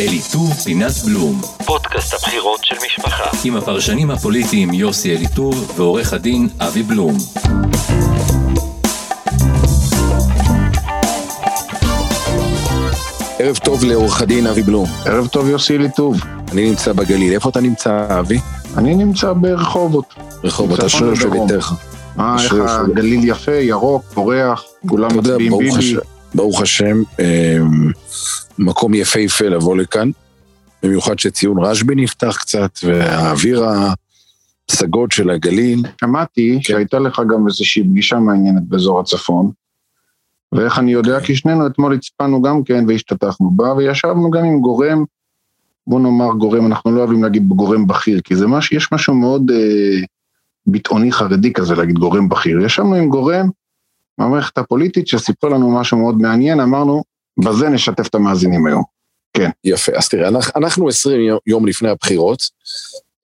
אליטור פינת בלום, פודקאסט הבחירות של משפחה. עם הפרשנים הפוליטיים יוסי אליטור ועורך הדין אבי בלום. ערב טוב לעורך הדין אבי בלום. ערב טוב יוסי אליטוב. אני נמצא בגליל. איפה אתה נמצא, אבי? אני נמצא ברחובות. רחובות, צפון אשרי יושב ודרום. ביתך. אה, איך. הגליל יפה, ירוק, פורח, כולם מצביעים ביבי. ברוך השם, אה, מקום יפהפה לבוא לכאן. במיוחד שציון רשב"י נפתח קצת, והאוויר הפסגות של הגליל. שמעתי כן. שהייתה לך גם איזושהי פגישה מעניינת באזור הצפון. ואיך אני יודע? כי שנינו אתמול הצפנו גם כן והשתתפנו בה, וישבנו גם עם גורם, בוא נאמר גורם, אנחנו לא אוהבים להגיד גורם בכיר, כי זה משהו, יש משהו מאוד אה, ביטאוני חרדי כזה להגיד גורם בכיר. ישבנו עם גורם מהמערכת הפוליטית שסיפר לנו משהו מאוד מעניין, אמרנו, בזה נשתף את המאזינים היום. יפה, אז תראה, אנחנו, אנחנו 20 יום- לפני הבחירות,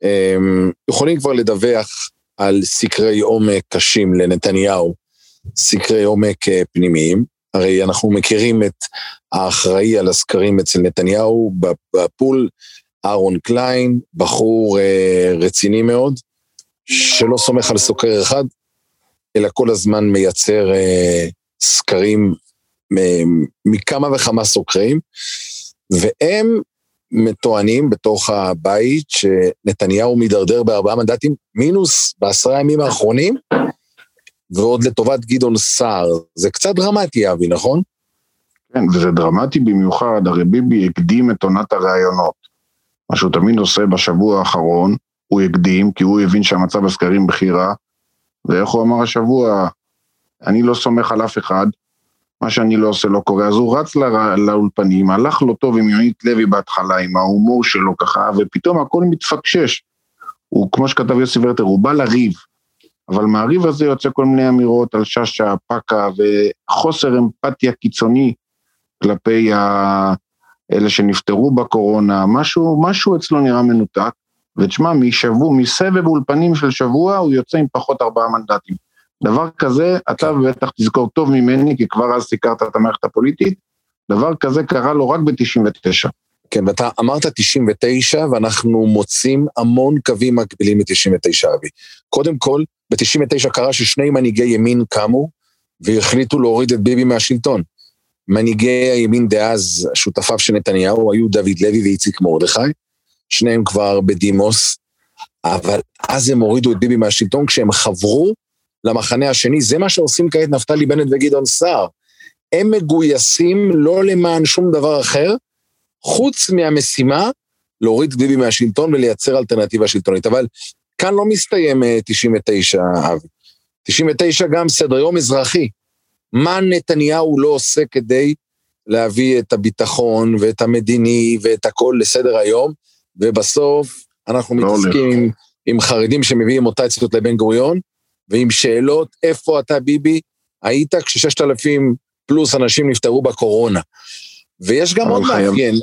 אמ, יכולים כבר לדווח על סקרי עומק קשים לנתניהו, סקרי עומק אה, פנימיים. הרי אנחנו מכירים את האחראי על הסקרים אצל נתניהו בפ- בפול, אהרון קליין, בחור אה, רציני מאוד, שלא סומך על סוקר אחד, אלא כל הזמן מייצר אה, סקרים מ- מכמה וכמה סוקרים. והם טוענים בתוך הבית שנתניהו מידרדר בארבעה מנדטים מינוס בעשרה ימים האחרונים, ועוד לטובת גדעון סער. זה קצת דרמטי, אבי, נכון? כן, וזה דרמטי במיוחד, הרי ביבי הקדים את עונת הראיונות. מה שהוא תמיד עושה בשבוע האחרון, הוא הקדים, כי הוא הבין שהמצב בסקרים בכי רע, ואיך הוא אמר השבוע, אני לא סומך על אף אחד, מה שאני לא עושה לא קורה, אז הוא רץ לר- לאולפנים, הלך לו טוב עם יונית לוי בהתחלה, עם ההומור שלו ככה, ופתאום הכל מתפקשש. הוא, כמו שכתב יוסי ורטר, הוא בא לריב, אבל מהריב הזה יוצא כל מיני אמירות על שאשא, פקה, וחוסר אמפתיה קיצוני כלפי ה... אלה שנפטרו בקורונה, משהו, משהו אצלו נראה מנותק, ותשמע, משבוע, מסבב אולפנים של שבוע, הוא יוצא עם פחות ארבעה מנדטים. דבר כזה, אתה בטח תזכור טוב ממני, כי כבר אז סיקרת את המערכת הפוליטית, דבר כזה קרה לו רק ב-99. כן, ואתה אמרת 99, ואנחנו מוצאים המון קווים מקבילים מ-99, אבי. קודם כל, ב-99 קרה ששני מנהיגי ימין קמו, והחליטו להוריד את ביבי מהשלטון. מנהיגי הימין דאז, שותפיו של נתניהו, היו דוד לוי ואיציק מרדכי, שניהם כבר בדימוס, אבל אז הם הורידו את ביבי מהשלטון כשהם חברו למחנה השני. זה מה שעושים כעת נפתלי בנט וגדעון סער. הם מגויסים לא למען שום דבר אחר, חוץ מהמשימה להוריד את ביבי מהשלטון ולייצר אלטרנטיבה שלטונית. אבל כאן לא מסתיים אה, 99, אבי. 99 גם סדר יום אזרחי. מה נתניהו לא עושה כדי להביא את הביטחון ואת המדיני ואת הכל לסדר היום, ובסוף אנחנו לא מתעסקים עם, עם חרדים שמביאים מוטציות לבן גוריון, ועם שאלות, איפה אתה ביבי? היית כשששת אלפים פלוס אנשים נפטרו בקורונה. ויש גם עוד חייב- מאפיין,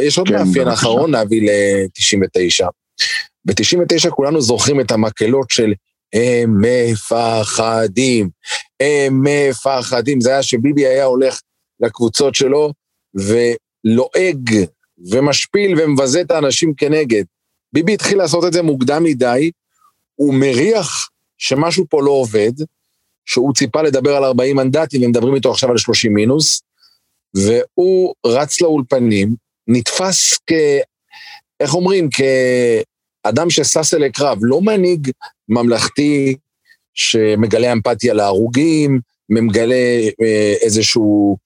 יש עוד כן, מאפיין. אחרון להביא ל-99. ב-99 כולנו זוכרים את המקהלות של הם מפחדים, הם מפחדים. זה היה שביבי היה הולך לקבוצות שלו ולועג ומשפיל ומבזה את האנשים כנגד. ביבי התחיל לעשות את זה מוקדם מדי, הוא מריח שמשהו פה לא עובד, שהוא ציפה לדבר על 40 מנדטים, ומדברים איתו עכשיו על 30 מינוס, והוא רץ לאולפנים, נתפס כ... איך אומרים? כאדם ששש אלי קרב, לא מנהיג ממלכתי שמגלה אמפתיה להרוגים, מגלה אה, איזשהו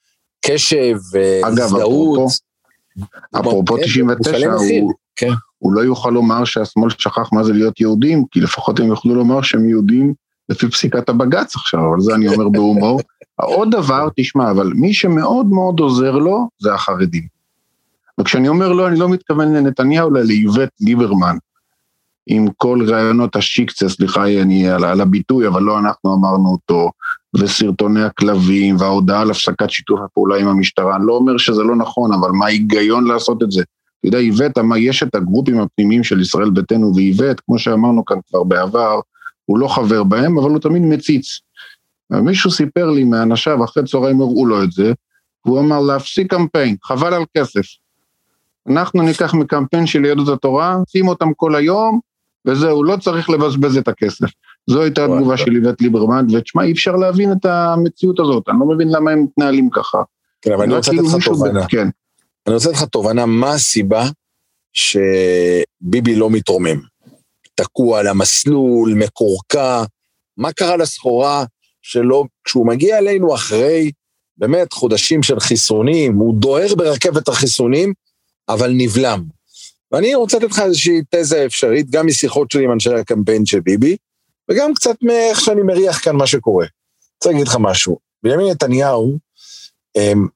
קשב אגב, והזדהות. אפרופו, אפרופו כן, 99, משלם מחיר, הוא, כן. הוא לא יוכל לומר שהשמאל שכח מה זה להיות יהודים, כי לפחות הם יוכלו לומר שהם יהודים לפי פסיקת הבג"ץ עכשיו, אבל זה אני אומר בהומור. עוד דבר, תשמע, אבל מי שמאוד מאוד עוזר לו, זה החרדים. וכשאני אומר לו, אני לא מתכוון לנתניהו, אלא לאיווט ליברמן. עם כל רעיונות השיקצה, סליחה אני על, על הביטוי, אבל לא אנחנו אמרנו אותו, וסרטוני הכלבים, וההודעה על הפסקת שיתוף הפעולה עם המשטרה. אני לא אומר שזה לא נכון, אבל מה ההיגיון לעשות את זה? אתה יודע, איווט יש את הגרופים הפנימיים של ישראל ביתנו, ואיווט, כמו שאמרנו כאן כבר בעבר, הוא לא חבר בהם, אבל הוא תמיד מציץ. ומישהו סיפר לי מאנשיו, אחרי צהריים הראו לו את זה, והוא אמר להפסיק קמפיין, חבל על כסף. אנחנו ניקח מקמפיין של יהדות התורה, שים אותם כל היום, וזהו, לא צריך לבזבז את הכסף. זו הייתה התגובה של איווט ליברמן, ותשמע, אי אפשר להבין את המציאות הזאת, אני לא מבין למה הם מתנהלים ככה. כן, אבל אני רוצה לתת כאילו לך מישהו- תובנה. כן, אני רוצה לתת לך תובנה מה הסיבה שביבי לא מתרומם. תקוע על המסלול, מקורקע, מה קרה לסחורה שלא, כשהוא מגיע אלינו אחרי באמת חודשים של חיסונים, הוא דוהר ברכבת החיסונים, אבל נבלם. ואני רוצה לתת לך איזושהי תזה אפשרית, גם משיחות שלי עם אנשי הקמפיין של ביבי, וגם קצת מאיך שאני מריח כאן מה שקורה. רוצה להגיד לך משהו, בנימין נתניהו, אמ,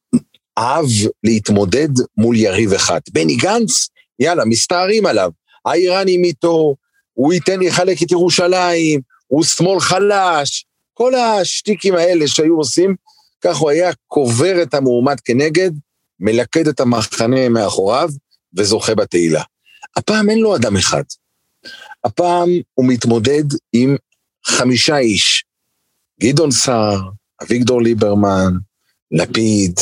אהב להתמודד מול יריב אחד. בני גנץ, יאללה, מסתערים עליו. האיראנים איתו, הוא ייתן, יחלק את ירושלים, הוא שמאל חלש. כל השטיקים האלה שהיו עושים, כך הוא היה קובר את המועמד כנגד, מלכד את המחנה מאחוריו, וזוכה בתהילה. הפעם אין לו אדם אחד. הפעם הוא מתמודד עם חמישה איש. גדעון סער, אביגדור ליברמן, לפיד,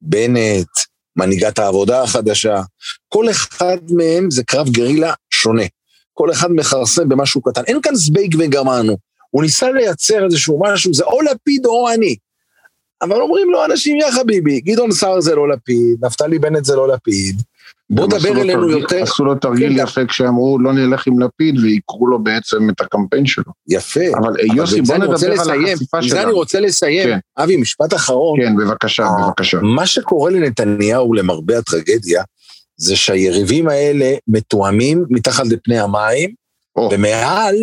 בנט, מנהיגת העבודה החדשה, כל אחד מהם זה קרב גרילה שונה. כל אחד מכרסם במשהו קטן. אין כאן זבייג וגמרנו. הוא ניסה לייצר איזשהו משהו, זה או לפיד או אני. אבל אומרים לו אנשים, יא חביבי, גדעון סער זה לא לפיד, נפתלי בנט זה לא לפיד. בוא דבר אלינו תרגיל- יותר. עשו לו תרגיל כן, יפה כשאמרו לא נלך עם לפיד ויקרו לו בעצם את הקמפיין שלו. יפה. אבל אבל יוסי בוא אני נדבר על החשיפה בזה אני שלנו. רוצה לסיים. כן. אבי, משפט אחרון. כן, בבקשה, אה, בבקשה. מה שקורה לנתניהו, למרבה הטרגדיה, זה שהיריבים האלה מתואמים מתחת לפני המים, או. ומעל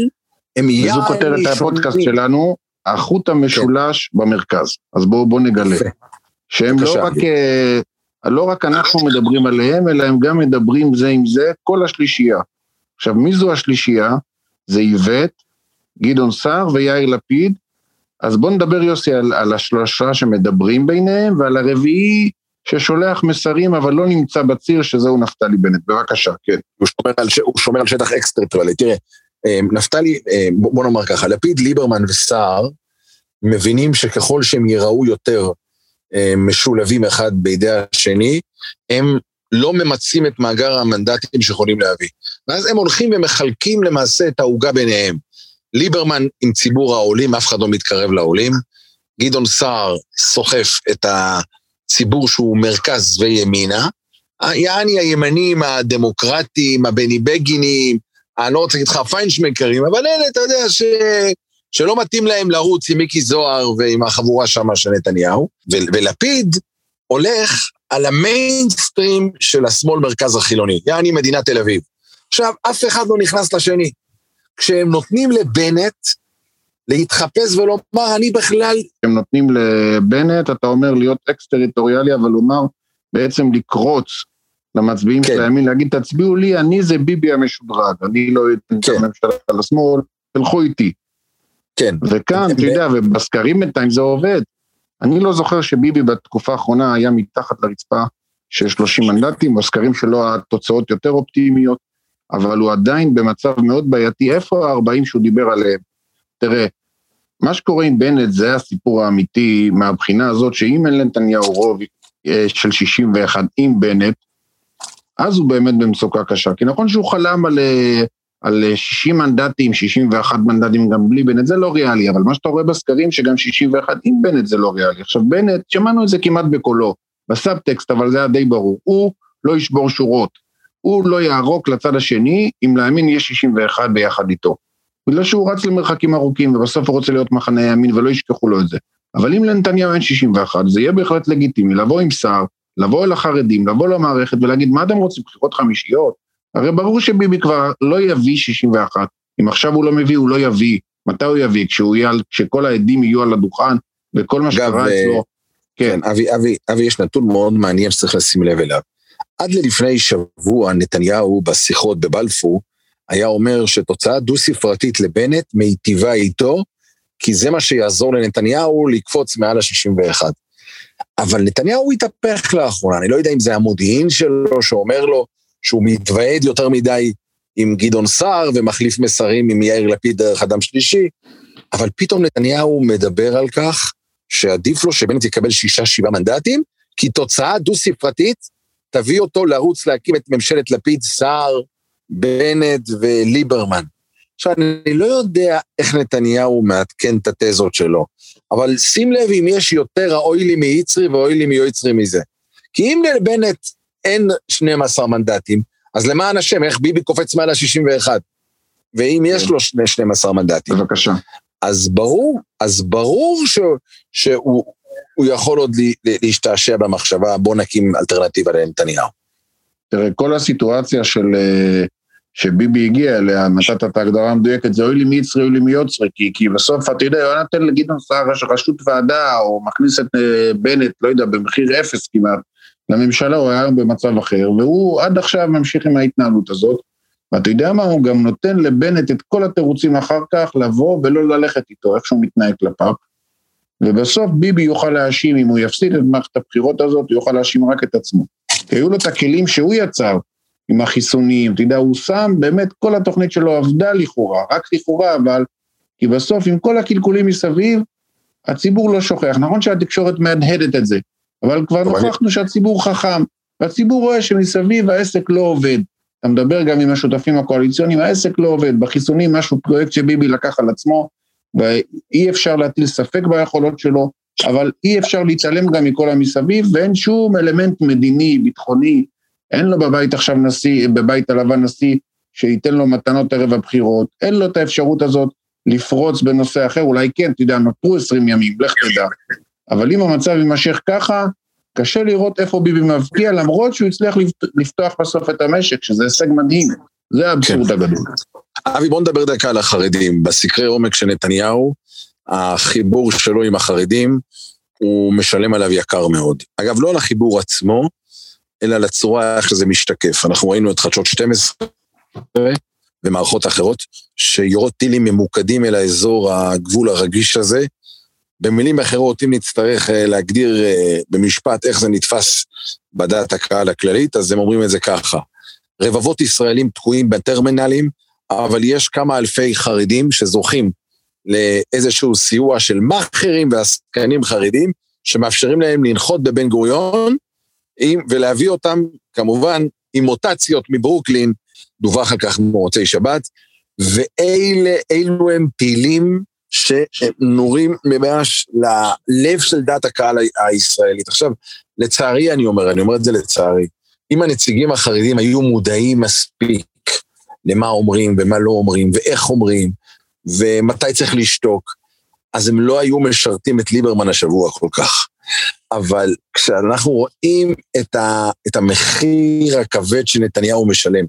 הם יער וזו כותרת הפודקאסט שלנו, החוט המשולש במרכז. אז בואו בוא נגלה. יפה. שהם בבקשה, לא רק, לא רק אנחנו מדברים עליהם, אלא הם גם מדברים זה עם זה, כל השלישייה. עכשיו, מי זו השלישייה? זה איווט, גדעון סער ויאיר לפיד. אז בואו נדבר, יוסי, על, על השלושה שמדברים ביניהם, ועל הרביעי ששולח מסרים, אבל לא נמצא בציר, שזהו נפתלי בנט. בבקשה, כן. הוא שומר על. הוא שומר על שטח אקס-טריטוריאלי. תראה, אה, נפתלי, אה, בוא נאמר ככה, לפיד, ליברמן וסער מבינים שככל שהם ייראו יותר משולבים אחד בידי השני, הם לא ממצים את מאגר המנדטים שיכולים להביא. ואז הם הולכים ומחלקים למעשה את העוגה ביניהם. ליברמן עם ציבור העולים, אף אחד לא מתקרב לעולים. גדעון סער סוחף את הציבור שהוא מרכז וימינה. יעני הימנים הדמוקרטיים, הבני בגינים, אני לא רוצה להגיד לך פיינשמקרים, אבל אלה, אתה יודע, ש... שלא מתאים להם לרוץ עם מיקי זוהר ועם החבורה שמה של נתניהו. ו... ולפיד הולך על המיינסטרים של השמאל מרכז החילוני, יעני מדינת תל אביב. עכשיו, אף אחד לא נכנס לשני. כשהם נותנים לבנט להתחפש ולומר, אני בכלל הם נותנים לבנט, אתה אומר להיות אקס-טריטוריאלי, אבל לומר, בעצם לקרוץ למצביעים כן. של הימין, להגיד, תצביעו לי, אני זה ביבי המשודרג, אני לא אתן את כן. הממשלה לשמאל, תלכו איתי. כן, וכאן, אתה יודע, ובסקרים בינתיים זה עובד. אני לא זוכר שביבי בתקופה האחרונה היה מתחת לרצפה של 30 מנדטים, בסקרים שלו התוצאות יותר אופטימיות, אבל הוא עדיין במצב מאוד בעייתי. איפה ה-40 שהוא דיבר עליהם? תראה, מה שקורה עם בנט זה הסיפור האמיתי מהבחינה הזאת, שאם אין לנתניהו רוב אה, של 61 עם בנט, אז הוא באמת במצוקה קשה. כי נכון שהוא חלם על, אה, על אה, 60 מנדטים, 61 מנדטים גם בלי בנט, זה לא ריאלי, אבל מה שאתה רואה בסקרים שגם 61 עם בנט זה לא ריאלי. עכשיו בנט, שמענו את זה כמעט בקולו, בסאבטקסט, אבל זה היה די ברור, הוא לא ישבור שורות, הוא לא יערוק לצד השני, אם להאמין יהיה 61 ביחד איתו. בגלל שהוא רץ למרחקים ארוכים, ובסוף הוא רוצה להיות מחנה ימין ולא ישכחו לו את זה. אבל אם לנתניהו אין 61, זה יהיה בהחלט לגיטימי לבוא עם שר, לבוא אל החרדים, לבוא למערכת ולהגיד, מה אתם רוצים, בחירות חמישיות? הרי ברור שביבי כבר לא יביא 61. אם עכשיו הוא לא מביא, הוא לא יביא. מתי הוא יביא? כשהוא יהיה, כשכל העדים יהיו על הדוכן, וכל מה שקרה אה, אצלו. כן, כן, אבי, אבי, אבי, יש נתון מאוד מעניין שצריך לשים לב אליו. עד ללפני שבוע נתניהו בשיחות בבלפור היה אומר שתוצאה דו-ספרתית לבנט מיטיבה איתו, כי זה מה שיעזור לנתניהו לקפוץ מעל ה-61. אבל נתניהו התהפך לאחרונה, אני לא יודע אם זה המודיעין שלו שאומר לו שהוא מתוועד יותר מדי עם גדעון סער ומחליף מסרים עם יאיר לפיד דרך אדם שלישי, אבל פתאום נתניהו מדבר על כך שעדיף לו שבנט יקבל שישה, שבעה מנדטים, כי תוצאה דו-ספרתית תביא אותו לרוץ להקים את ממשלת לפיד, סער, בנט וליברמן. עכשיו, אני לא יודע איך נתניהו מעדכן את התזות שלו, אבל שים לב אם יש יותר האוי לי מיצרי ואוי לי מיוצרי מזה. כי אם לבנט אין 12 מנדטים, אז למען השם, איך ביבי קופץ מעל ה-61? ואם יש לו 12 מנדטים. בבקשה. אז ברור, אז ברור ש, שהוא יכול עוד להשתעשע במחשבה, בוא נקים אלטרנטיבה לנתניהו. תראה, כל הסיטואציה של... אה, שביבי הגיע אליה, נתת את ההגדרה המדויקת, זה אוי לי מיצרי, אוי לי מיוצרי, כי, כי בסוף, אתה יודע, הוא נותן לגדעון סער ראשות ועדה, או מכניס את אה, בנט, לא יודע, במחיר אפס כמעט, לממשלה, הוא היה במצב אחר, והוא עד עכשיו ממשיך עם ההתנהלות הזאת, ואתה יודע מה, הוא גם נותן לבנט את כל התירוצים אחר כך לבוא ולא ללכת איתו, איך שהוא מתנהג כלפיו. ובסוף ביבי יוכל להאשים, אם הוא יפסיד את מערכת הבחירות הזאת, הוא יוכל להאשים רק את עצמו. היו לו את הכלים שהוא יצר, עם החיסונים, אתה יודע, הוא שם, באמת כל התוכנית שלו עבדה לכאורה, רק לכאורה, אבל... כי בסוף, עם כל הקלקולים מסביב, הציבור לא שוכח. נכון שהתקשורת מהדהדת את זה, אבל כבר נוכחנו שהציבור חכם, והציבור רואה שמסביב העסק לא עובד. אתה מדבר גם עם השותפים הקואליציוניים, העסק לא עובד. בחיסונים משהו, פרויקט שביבי לקח על עצמו, ואי אפשר להטיל ספק ביכולות שלו, אבל אי אפשר להתעלם גם מכל המסביב, ואין שום אלמנט מדיני, ביטחוני, אין לו בבית עכשיו נשיא, בבית הלבן נשיא שייתן לו מתנות ערב הבחירות, אין לו את האפשרות הזאת לפרוץ בנושא אחר, אולי כן, אתה יודע, נותרו 20 ימים, לך תדע. אבל אם המצב יימשך ככה, קשה לראות איפה ביבי מבקיע, למרות שהוא הצליח לפתוח בסוף את המשק, שזה הישג מדהים. זה האבסורד כן. הגדול. אבי, בוא נדבר דקה על החרדים. בסקרי עומק של נתניהו, החיבור שלו עם החרדים, הוא משלם עליו יקר מאוד. אגב, לא על החיבור עצמו, אלא לצורה איך שזה משתקף. אנחנו ראינו את חדשות 12 ומערכות אחרות, שיורות טילים ממוקדים אל האזור הגבול הרגיש הזה. במילים אחרות, אם נצטרך אה, להגדיר אה, במשפט איך זה נתפס בדעת הקהל הכללית, אז הם אומרים את זה ככה. רבבות ישראלים תקועים בטרמינלים, אבל יש כמה אלפי חרדים שזוכים לאיזשהו סיוע של מאכערים ועסקנים חרדים, שמאפשרים להם לנחות בבן גוריון, ולהביא אותם, כמובן, עם מוטציות מברוקלין, דווח על כך במוצאי שבת, ואלו הם פעילים שנורים ממש ללב של דעת הקהל הישראלית. עכשיו, לצערי אני אומר, אני אומר את זה לצערי, אם הנציגים החרדים היו מודעים מספיק למה אומרים ומה לא אומרים, ואיך אומרים, ומתי צריך לשתוק, אז הם לא היו משרתים את ליברמן השבוע כל כך. אבל כשאנחנו רואים את, ה, את המחיר הכבד שנתניהו משלם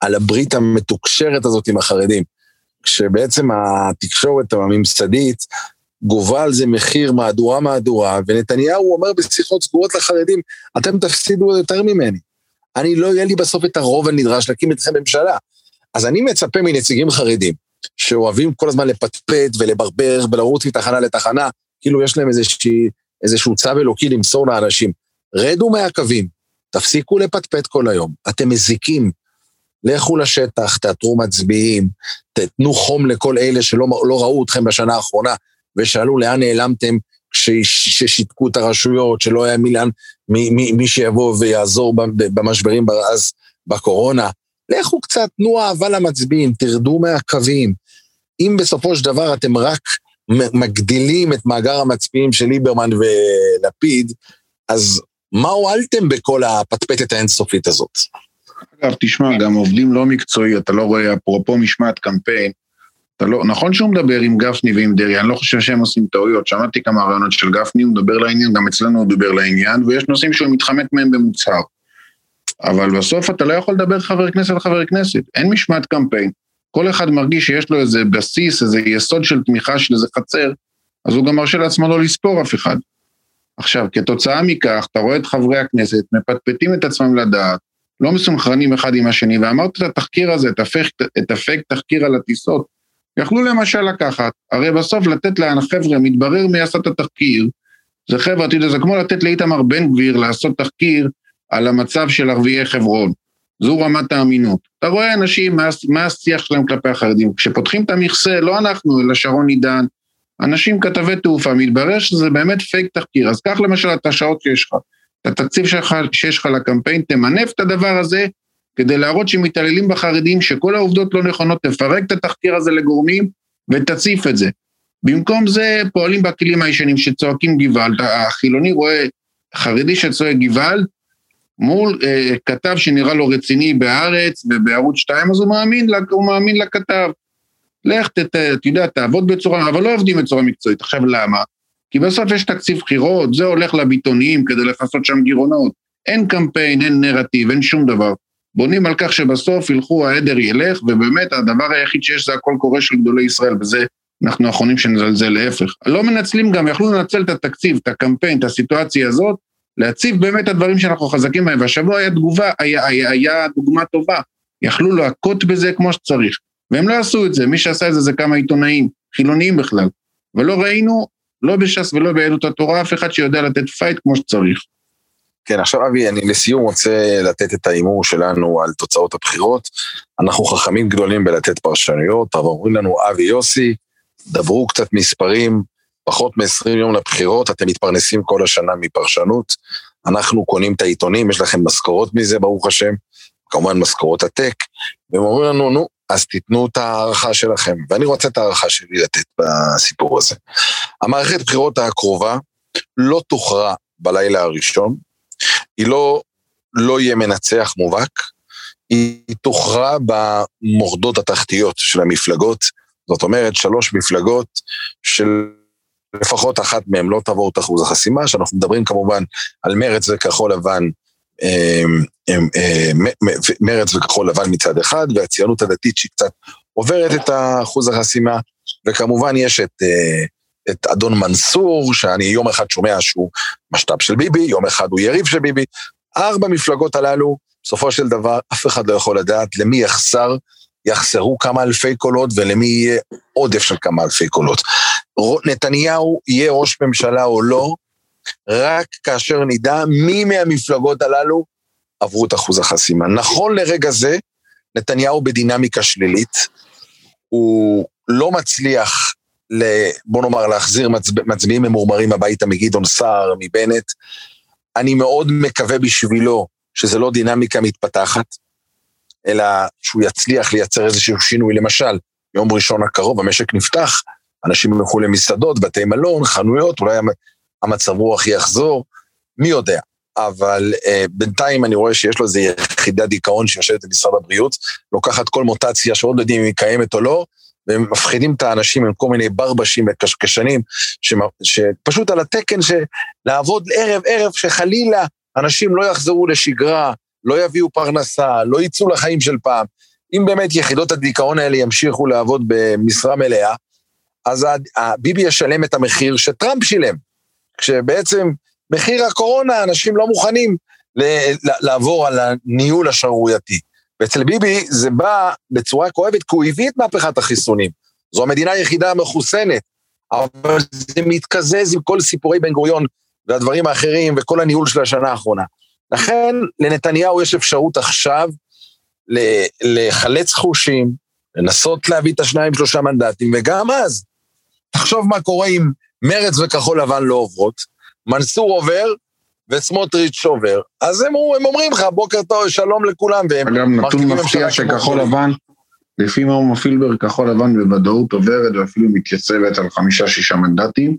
על הברית המתוקשרת הזאת עם החרדים, כשבעצם התקשורת הממסדית גובה על זה מחיר מהדורה מהדורה, ונתניהו אומר בשיחות סגורות לחרדים, אתם תפסידו יותר ממני. אני לא יהיה לי בסוף את הרוב הנדרש להקים אתכם ממשלה. אז אני מצפה מנציגים חרדים, שאוהבים כל הזמן לפטפט ולברבר ולרוץ מתחנה לתחנה, כאילו יש להם איזושהי איזשהו צו אלוקי למסור לאנשים. רדו מהקווים, תפסיקו לפטפט כל היום, אתם מזיקים. לכו לשטח, תאתרו מצביעים, תתנו חום לכל אלה שלא לא ראו אתכם בשנה האחרונה ושאלו לאן נעלמתם כששיתקו את הרשויות, שלא היה מילן, מי, מי, מי שיבוא ויעזור במשברים אז בקורונה. לכו קצת, תנו אהבה למצביעים, תרדו מהקווים. אם בסופו של דבר אתם רק מגדילים את מאגר המצביעים של ליברמן ולפיד, אז מה הועלתם בכל הפטפטת האינסופית הזאת? אגב, תשמע, גם עובדים לא מקצועי, אתה לא רואה, אפרופו משמעת קמפיין, אתה לא, נכון שהוא מדבר עם גפני ועם דרעי, אני לא חושב שהם עושים טעויות, שמעתי כמה רעיונות של גפני, הוא מדבר לעניין, גם אצלנו הוא דיבר לעניין, ויש נושאים שהוא מתחמק מהם במוצהר. אבל בסוף אתה לא יכול לדבר חבר כנסת על חבר כנסת, אין משמעת קמפיין. כל אחד מרגיש שיש לו איזה בסיס, איזה יסוד של תמיכה של איזה חצר, אז הוא גם מרשה לעצמו לא לספור אף אחד. עכשיו, כתוצאה מכך, אתה רואה את חברי הכנסת מפטפטים את עצמם לדעת, לא מסונכרנים אחד עם השני, ואמרת את התחקיר הזה, את אפקט, את אפקט תחקיר על הטיסות, יכלו למשל לקחת, הרי בסוף לתת לחבר'ה, מתברר מי עשה את התחקיר, זה חבר'ה, אתה יודע, זה כמו לתת לאיתמר בן גביר לעשות תחקיר על המצב של ערביי חברון. זו רמת האמינות. אתה רואה אנשים, מה, מה השיח שלהם כלפי החרדים? כשפותחים את המכסה, לא אנחנו, אלא שרון עידן, אנשים כתבי תעופה, מתברר שזה באמת פייק תחקיר. אז קח למשל את השעות שיש לך. את התקציב שלך, שיש לך לקמפיין, תמנף את הדבר הזה כדי להראות שמתעללים בחרדים, שכל העובדות לא נכונות, תפרק את התחקיר הזה לגורמים ותציף את זה. במקום זה פועלים בכלים הישנים שצועקים גוואלד, החילוני רואה חרדי שצועק גוואלד, מול אה, כתב שנראה לו רציני בהארץ ובערוץ 2, אז הוא מאמין, הוא מאמין לכתב. לך, אתה יודע, תעבוד בצורה, אבל לא עובדים בצורה מקצועית. עכשיו למה? כי בסוף יש תקציב בחירות, זה הולך לביטוניים כדי לכסות שם גירעונות. אין קמפיין, אין נרטיב, אין שום דבר. בונים על כך שבסוף ילכו, העדר ילך, ובאמת הדבר היחיד שיש זה הקול קורא של גדולי ישראל, וזה אנחנו האחרונים שנזלזל להפך. לא מנצלים גם, יכלו לנצל את התקציב, את הקמפיין, את הסיטואציה הזאת, להציב באמת את הדברים שאנחנו חזקים בהם, והשבוע היה תגובה, היה, היה, היה דוגמה טובה. יכלו להכות בזה כמו שצריך, והם לא עשו את זה, מי שעשה את זה זה כמה עיתונאים, חילוניים בכלל. ולא ראינו, לא בש"ס ולא ביהדות התורה, אף אחד שיודע לתת פייט כמו שצריך. כן, עכשיו אבי, אני לסיום רוצה לתת את ההימור שלנו על תוצאות הבחירות. אנחנו חכמים גדולים בלתת פרשנויות, אבל אומרים לנו, אבי יוסי, דברו קצת מספרים, פחות מ-20 יום לבחירות, אתם מתפרנסים כל השנה מפרשנות. אנחנו קונים את העיתונים, יש לכם משכורות מזה, ברוך השם, כמובן משכורות עתק, והם אומרים לנו, נו, אז תיתנו את ההערכה שלכם. ואני רוצה את ההערכה שלי לתת בסיפור הזה. המערכת בחירות הקרובה לא תוכרע בלילה הראשון, היא לא, לא יהיה מנצח מובהק, היא תוכרע במורדות התחתיות של המפלגות, זאת אומרת, שלוש מפלגות של לפחות אחת מהן לא תעבור את אחוז החסימה, שאנחנו מדברים כמובן על מרץ וכחול לבן, מרץ וכחול לבן מצד אחד, והציונות הדתית שהיא קצת עוברת את אחוז החסימה, וכמובן יש את, אה, את אדון מנסור, שאני יום אחד שומע שהוא משת"פ של ביבי, יום אחד הוא יריב של ביבי. ארבע מפלגות הללו, בסופו של דבר, אף אחד לא יכול לדעת למי יחסר יחסרו כמה אלפי קולות ולמי יהיה עודף של כמה אלפי קולות. נתניהו יהיה ראש ממשלה או לא, רק כאשר נדע מי מהמפלגות הללו עברו את אחוז החסימה. נכון לרגע זה, נתניהו בדינמיקה שלילית, הוא לא מצליח, ל, בוא נאמר, להחזיר מצב, מצביעים ממורמרים הביתה מגדעון סער, מבנט. אני מאוד מקווה בשבילו שזה לא דינמיקה מתפתחת. אלא שהוא יצליח לייצר איזשהו שינוי. למשל, יום ראשון הקרוב המשק נפתח, אנשים ילכו למסעדות, בתי מלון, חנויות, אולי המצב רוח יחזור, מי יודע. אבל אה, בינתיים אני רואה שיש לו איזו יחידת דיכאון שיושבת במשרד הבריאות, לוקחת כל מוטציה שעוד לא יודעים אם היא קיימת או לא, והם מפחידים את האנשים עם כל מיני ברבשים וקשקשנים, שפשוט על התקן של לעבוד ערב-ערב, שחלילה אנשים לא יחזרו לשגרה, לא יביאו פרנסה, לא יצאו לחיים של פעם. אם באמת יחידות הדיכאון האלה ימשיכו לעבוד במשרה מלאה, אז ביבי ישלם את המחיר שטראמפ שילם. כשבעצם מחיר הקורונה, אנשים לא מוכנים לעבור על הניהול השערורייתי. ואצל ביבי זה בא בצורה כואבת, כי הוא הביא את מהפכת החיסונים. זו המדינה היחידה המחוסנת, אבל זה מתקזז עם כל סיפורי בן גוריון והדברים האחרים וכל הניהול של השנה האחרונה. לכן לנתניהו יש אפשרות עכשיו לחלץ חושים, לנסות להביא את השניים שלושה מנדטים, וגם אז, תחשוב מה קורה אם מרץ וכחול לבן לא עוברות, מנסור עובר וסמוטריץ' עובר, אז הם, הם אומרים לך בוקר טוב, שלום לכולם, והם אגב, נתון מפתיע שכחול לבן, לפי מרמה פילבר, כחול לבן בוודאות עוברת ואפילו מתייצבת על חמישה-שישה מנדטים.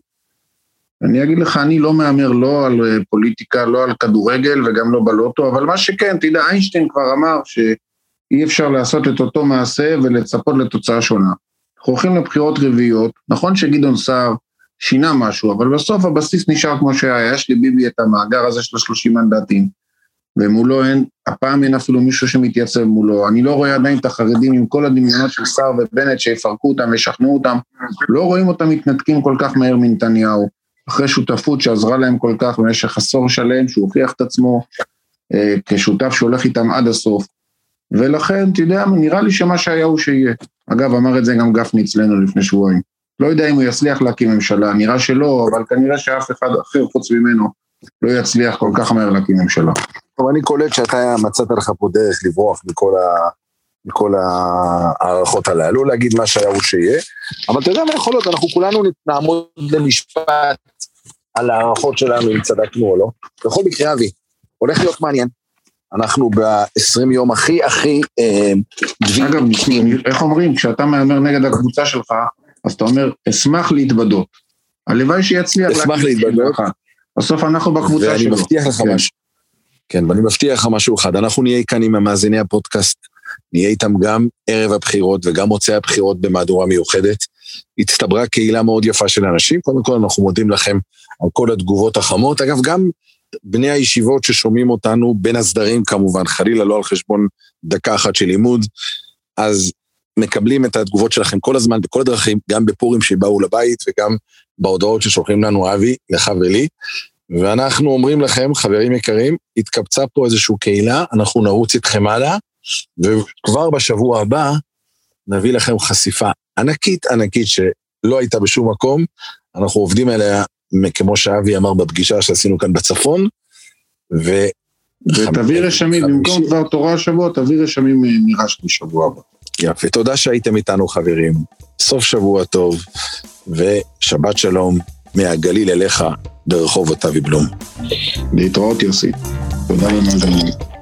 אני אגיד לך, אני לא מהמר לא על אה, פוליטיקה, לא על כדורגל וגם לא בלוטו, אבל מה שכן, תדע, איינשטיין כבר אמר שאי אפשר לעשות את אותו מעשה ולצפות לתוצאה שונה. אנחנו הולכים לבחירות רביעיות, נכון שגדעון סער שינה משהו, אבל בסוף הבסיס נשאר כמו שהיה, יש לביבי את המאגר הזה של השלושים מנדטים, ומולו אין, הפעם אין אפילו מישהו שמתייצב מולו, אני לא רואה עדיין את החרדים עם כל הדמיונות של סער ובנט שיפרקו אותם וישכנעו אותם, לא רואים אותם מתנתקים כל כך מהר מנתניהו. אחרי שותפות שעזרה להם כל כך במשך עשור שלם, שהוא הוכיח את עצמו אה, כשותף שהולך איתם עד הסוף. ולכן, אתה יודע, נראה לי שמה שהיה הוא שיהיה. אגב, אמר את זה גם גפני אצלנו לפני שבועיים. לא יודע אם הוא יצליח להקים ממשלה, נראה שלא, אבל כנראה שאף אחד אחר חוץ ממנו לא יצליח כל כך מהר להקים ממשלה. טוב, אני קולט שאתה מצאת לך פה דרך לברוח מכל ה... מכל ההערכות הללו, להגיד מה שהיה הוא שיהיה, אבל אתה יודע מה יכול להיות, אנחנו כולנו נעמוד למשפט על ההערכות שלנו אם צדקנו או לא. בכל מקרה, אבי, הולך להיות מעניין. אנחנו ב-20 יום הכי הכי אה, דביקים. אגב, איך אומרים, כשאתה מהמר נגד הקבוצה שלך, אז אתה אומר, אשמח להתבדות. הלוואי שיצליח. אשמח להתבדות. בסוף אנחנו בקבוצה ואני שלו. מבטיח לך כן. משהו. כן, ואני מבטיח לך משהו אחד, אנחנו נהיה כאן עם המאזיני הפודקאסט, נהיה איתם גם ערב הבחירות וגם מוצאי הבחירות במהדורה מיוחדת. הצטברה קהילה מאוד יפה של אנשים, קודם כל אנחנו מודים לכם על כל התגובות החמות. אגב, גם בני הישיבות ששומעים אותנו, בין הסדרים כמובן, חלילה לא על חשבון דקה אחת של לימוד, אז מקבלים את התגובות שלכם כל הזמן, בכל הדרכים, גם בפורים שבאו לבית וגם בהודעות ששולחים לנו אבי, לך ולי. ואנחנו אומרים לכם, חברים יקרים, התקבצה פה איזושהי קהילה, אנחנו נרוץ איתכם הלאה, וכבר בשבוע הבא נביא לכם חשיפה ענקית ענקית שלא הייתה בשום מקום, אנחנו עובדים עליה, כמו שאבי אמר בפגישה שעשינו כאן בצפון, ו... ותביא רשמים, במקום דבר תורה השבוע, תביא רשמים מרשת בשבוע הבא. יפה, תודה שהייתם איתנו חברים, סוף שבוע טוב, ושבת שלום מהגליל אליך ברחובות אבי בלום. להתראות יוסי. תודה למאזינים.